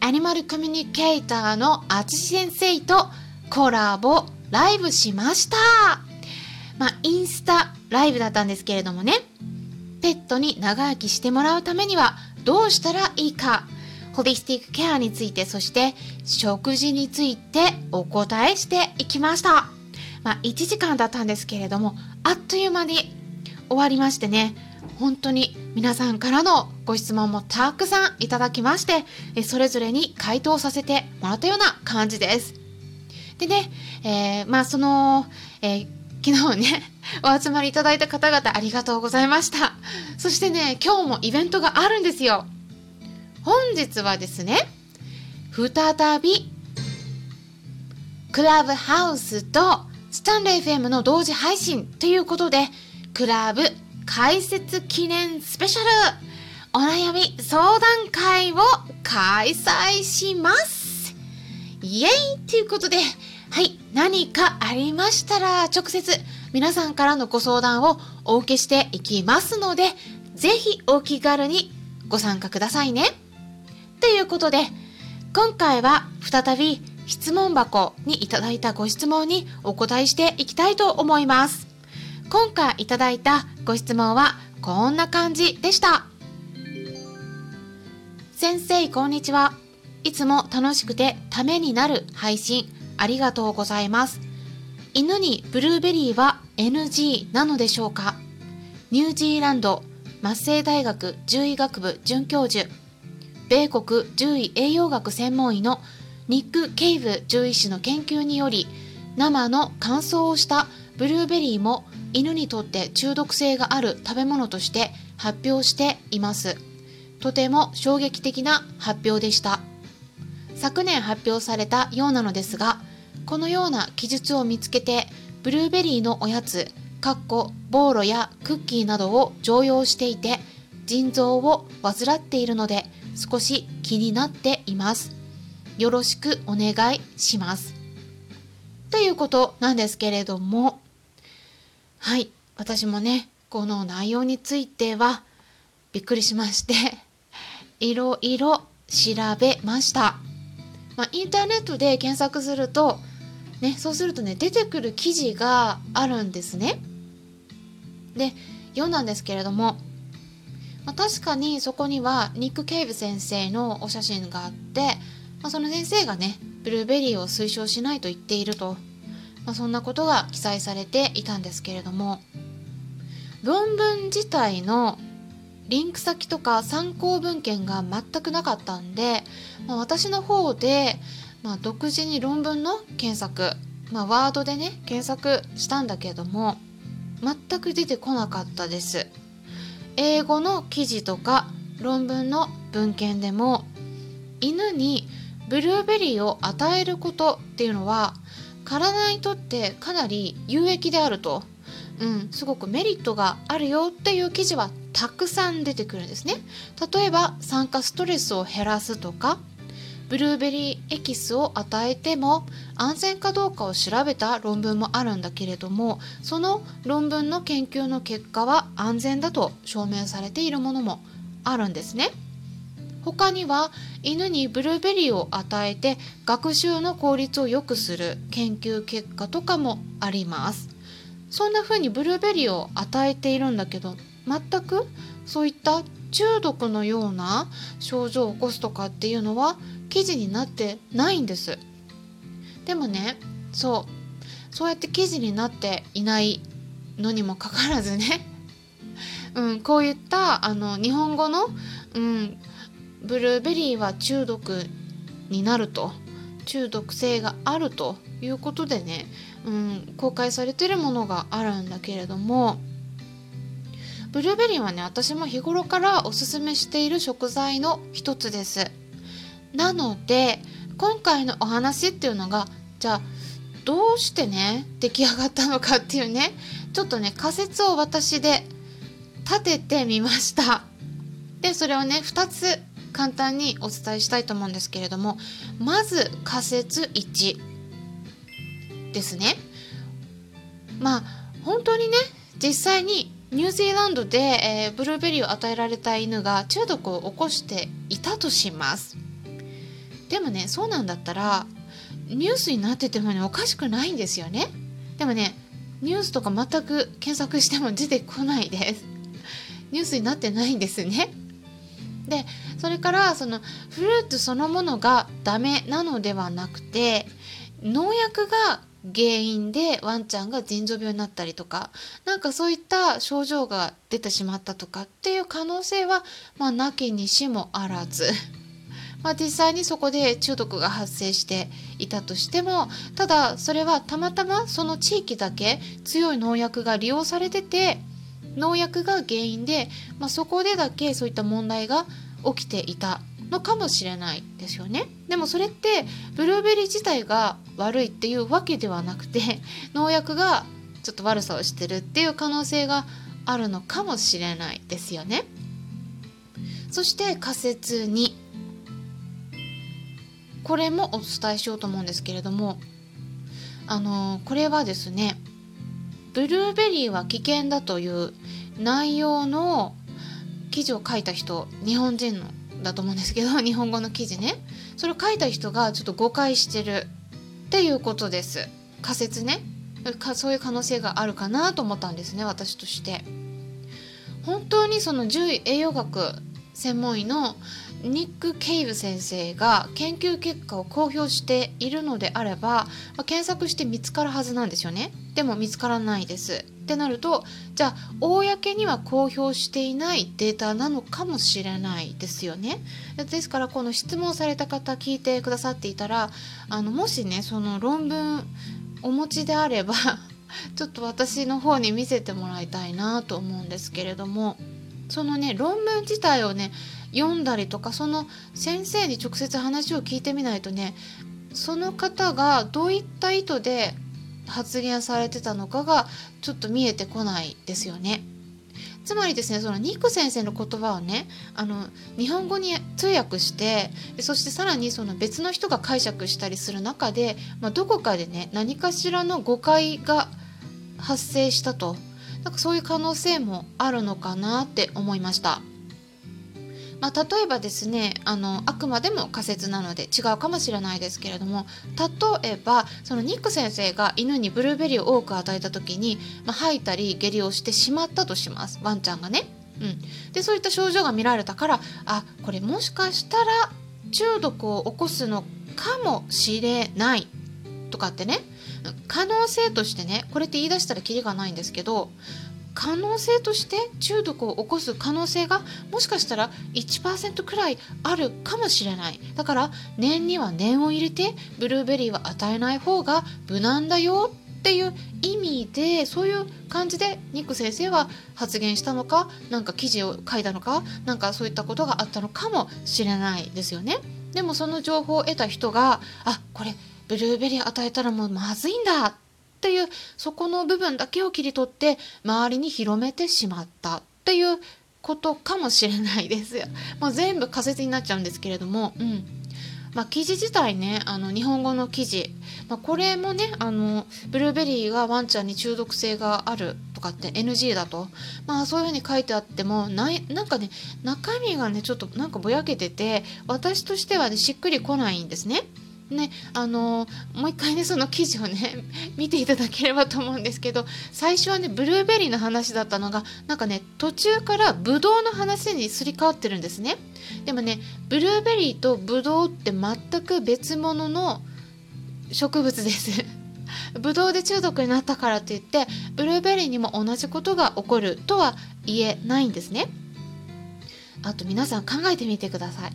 アニマルコミュニケーターのあつし先生とコラボライブしました。まあ、インスタライブだったんですけれどもね、ペットに長生きしてもらうためにはどうしたらいいか、ホリスティックケアについて、そして食事についてお答えしていきました。まあ、1時間だったんですけれども、あっという間に終わりましてね、本当に皆さんからのご質問もたくさんいただきまして、それぞれに回答させてもらったような感じです。でね、えー、まあその、えー、昨日ね、お集まりいただいた方々ありがとうございました。そしてね、今日もイベントがあるんですよ。本日はですね、再び、クラブハウスとスタンレー FM の同時配信ということで、クラブ解説記念スペシャルお悩み相談会を開催しますイエイということで、はい、何かありましたら直接皆さんからのご相談をお受けしていきますので、ぜひお気軽にご参加くださいね。ということで、今回は再び質問箱にいただいたご質問にお答えしていきたいと思います。今回いただいたご質問はこんな感じでした。先生、こんにちは。いつも楽しくてためになる配信ありがとうございます。犬にブルーベリーは NG なのでしょうか？ニュージーランド麻生大学獣医学部准教授米国獣医栄養学専門医のニック・ケイブ獣医師の研究により生の乾燥をしたブルーベリーも犬にとって中毒性がある食べ物として発表しています。とても衝撃的な発表でした。昨年発表されたようなのですがこのような記述を見つけてブルーベリーのおやつかっこボーロやクッキーなどを常用していて腎臓を患っているので少し気になっています。よろしくお願いします。ということなんですけれどもはい、私もね、この内容についてはびっくりしまして、いろいろ調べました。まあ、インターネットで検索すると、ね、そうするとね、出てくる記事があるんですね。で、読んだんですけれども、まあ、確かにそこにはニック・ケイブ先生のお写真があって、まあ、その先生がね、ブルーベリーを推奨しないと言っているとまあ、そんなことが記載されていたんですけれども論文自体のリンク先とか参考文献が全くなかったんで、まあ、私の方で、まあ、独自に論文の検索、まあ、ワードでね検索したんだけども全く出てこなかったです。英語の記事とか論文の文献でも犬にブルーベリーを与えることっていうのは体にとってかなり有益であると、うん、すごくメリットがあるよっていう記事はたくさん出てくるんですね。例えば酸化ストレスを減らすとかブルーベリーエキスを与えても安全かどうかを調べた論文もあるんだけれどもその論文の研究の結果は安全だと証明されているものもあるんですね。他には犬にブルーベリーを与えて学習の効率を良くする研究結果とかもあります。そんな風にブルーベリーを与えているんだけど全くそういった中毒のような症状を起こすとかっていうのは記事になってないんです。でもねそう。そうやって記事になっていないのにもかかわらずね。うん、こういったあの日本語の、うん、ブルーベリーは中毒になると中毒性があるということでね、うん、公開されてるものがあるんだけれどもブルーベリーはね私も日頃からおすすめしている食材の一つです。なので今回のお話っていうのがじゃあどうしてね出来上がったのかっていうねちょっとね仮説を私で立ててみました。でそれをね2つ簡単にお伝えしたいと思うんですけれどもまず仮説1ですね。まあ本当にね実際にニュージーランドで、えー、ブルーベリーを与えられた犬が中毒を起こしていたとします。でもねそうなんだったらニュースになっててもねおかしくないんですよね。でもねニュースとか全く検索しても出てこないです。ニュースになってないんですね。でそれからそのフルーツそのものがダメなのではなくて農薬が原因でワンちゃんが腎臓病になったりとかなんかそういった症状が出てしまったとかっていう可能性はまあなきにしもあらず。まあ、実際にそこで中毒が発生していたとしてもただそれはたまたまその地域だけ強い農薬が利用されてて農薬が原因で、まあ、そこでだけそういった問題が起きていたのかもしれないですよね。でもそれってブルーベリー自体が悪いっていうわけではなくて 農薬がちょっと悪さをしてるっていう可能性があるのかもしれないですよね。そして仮説2これもお伝えしようと思うんですけれどもあのこれはですねブルーベリーは危険だという内容の記事を書いた人日本人のだと思うんですけど 日本語の記事ね。それを書いた人がちょっと誤解してるっていうことです。仮説ね。そういう可能性があるかなと思ったんですね私として。本当にその獣医栄養学専門医のニック・ケイブ先生が研究結果を公表しているのであれば、ま、検索して見つかるはずなんですよね。でも見つからないです。ってなるとじゃあ公には公表していないデータなのかもしれないですよね。ですからこの質問された方聞いてくださっていたらあのもしねその論文お持ちであれば ちょっと私の方に見せてもらいたいなと思うんですけれどもそのね論文自体をね読んだりとかその先生に直接話を聞いてみないとねその方がどういった意図で発言されてたのかがちょっと見えてこないですよね。つまりですねそのニック先生の言葉をねあの日本語に通訳してそしてさらにその別の人が解釈したりする中で、まあ、どこかでね何かしらの誤解が発生したとなんかそういう可能性もあるのかなって思いました。まあ、例えばですねあのあくまでも仮説なので違うかもしれないですけれども例えばそのニック先生が犬にブルーベリーを多く与えた時に、まあ、吐いたり下痢をしてしまったとします。ワンちゃんがね。うん、でそういった症状が見られたからあこれもしかしたら中毒を起こすのかもしれない。とかってね。可能性としてねこれって言い出したらキリがないんですけど可能性として中毒を起こす可能性がもしかしたら1%くらいあるかもしれないだから念には念を入れてブルーベリーは与えない方が無難だよっていう意味でそういう感じでニック先生は発言したのか何か記事を書いたのか何かそういったことがあったのかもしれないですよね。でもその情報を得た人があこれブルーベリー与えたらもうまずいんだっていうそこの部分だけを切り取って周りに広めてしまったっていうことかもしれないです。もう全部仮説になっちゃうんですけれども、うん。まあ、記事自体ねあの日本語の記事、まあ、これもねあのブルーベリーがワンちゃんに中毒性があるとかって NG だと、まあ、そういうふうに書いてあってもないなんかね中身がねちょっとなんかぼやけてて私としてはねしっくりこないんですね。ねあのもう一回ねその記事をね 見ていただければと思うんですけど最初はねブルーベリーの話だったのがなんかね途中からブドウの話にすり替わってるんですね。でもねブルーベリーとブドウって全く別物の植物です。ブドウで中毒になったからといってブルーベリーにも同じことが起こるとは言えないんですね。あと皆さん考えてみてください。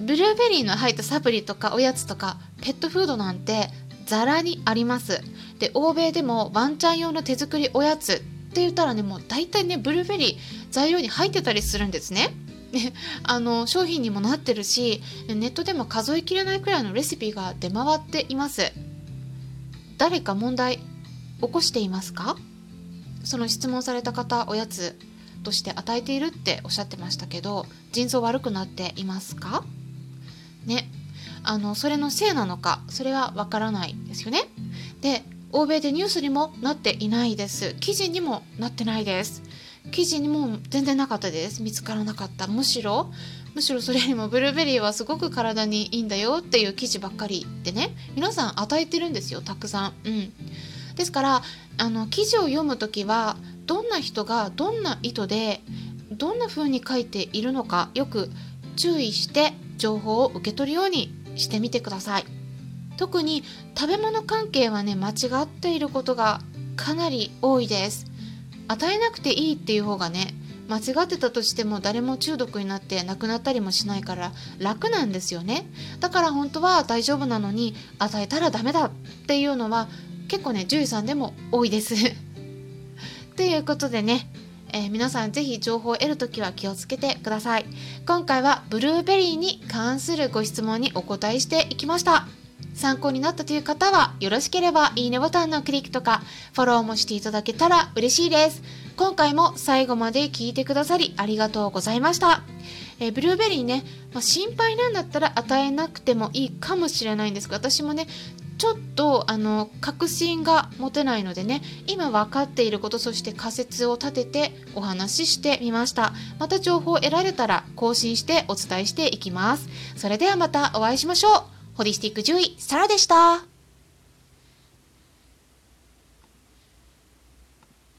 ブルーベリーの入ったサプリとかおやつとかペットフードなんてザラにあります。で欧米でもワンちゃん用の手作りおやつって言ったらねもう大体ねブルーベリー材料に入ってたりするんですね。ね、あの商品にもなってるしネットでも数えきれないくらいのレシピが出回っています。誰か問題起こしていますか？その質問された方おやつとして与えているっておっしゃってましたけど腎臓悪くなっていますか？ね。あのそれのせいなのかそれはわからないですよね。で欧米でニュースにもなっていないです。記事にもなってないです。記事にも全然なかったです。見つからなかった。むしろむしろそれよりもブルーベリーはすごく体にいいんだよっていう記事ばっかりでね。皆さん与えてるんですよたくさん。うん。ですからあの記事を読む時はどんな人がどんな意図でどんな風に書いているのかよく注意して情報を受け取るようにしてみてください。特に食べ物関係はね間違っていることがかなり多いです。与えなくていいっていう方がね間違ってたとしても誰も中毒になって亡くなったりもしないから楽なんですよね。だから本当は大丈夫なのに与えたらダメだっていうのは結構ね獣医さんでも多いです。ということでね、えー、皆さん是非情報を得るときは気をつけてください。今回はブルーベリーに関するご質問にお答えしていきました。参考になったという方はよろしければいいねボタンのクリックとかフォローもしていただけたら嬉しいです。今回も最後まで聞いてくださりありがとうございました。えー、ブルーベリーね、まあ、心配なんだったら与えなくてもいいかもしれないんですが私もねちょっとあの確信が持てないのでね今分かっていることそして仮説を立ててお話ししてみました。また情報を得られたら更新してお伝えしていきます。それではまたお会いしましょう。ホリスティック獣医サラでした。